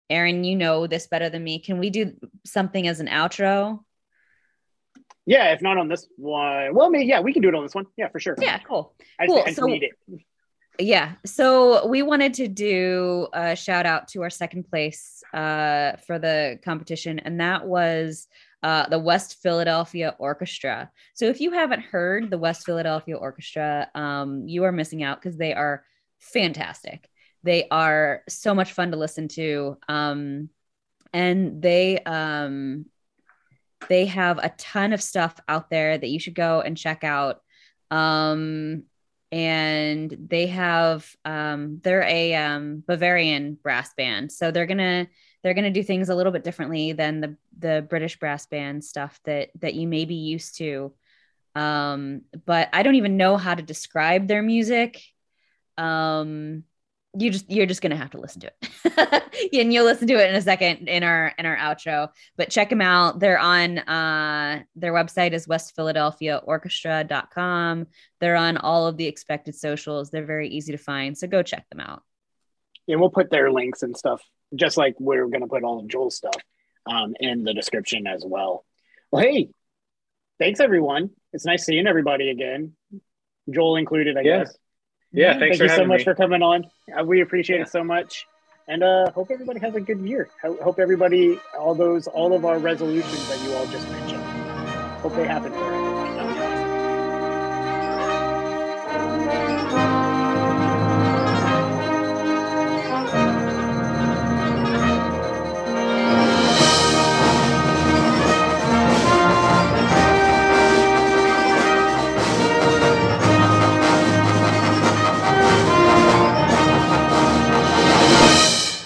Aaron? You know this better than me. Can we do something as an outro? Yeah, if not on this one, well, maybe yeah, we can do it on this one. Yeah, for sure. Yeah, cool. I, cool. Just So- need it. yeah so we wanted to do a shout out to our second place uh, for the competition and that was uh, the west philadelphia orchestra so if you haven't heard the west philadelphia orchestra um, you are missing out because they are fantastic they are so much fun to listen to um, and they um, they have a ton of stuff out there that you should go and check out um, and they have um, they're a um, Bavarian brass band, so they're gonna they're gonna do things a little bit differently than the the British brass band stuff that that you may be used to. Um, but I don't even know how to describe their music. Um, you just you're just gonna have to listen to it. [laughs] And you'll listen to it in a second in our in our outro but check them out. They're on uh their website is west philadelphia orchestra.com they're on all of the expected socials. They're very easy to find so go check them out. And we'll put their links and stuff just like we're gonna put all of joel's stuff um, in the description as well. Well hey thanks everyone. It's nice seeing everybody again. Joel included i Yeah. guess Yeah, thanks Thank you so much me. for coming on. Uh, we appreciate Yeah. it so much, and uh, hope everybody has a good year. Hope everybody, all those, all of our resolutions that you all just mentioned, hope they happen for us.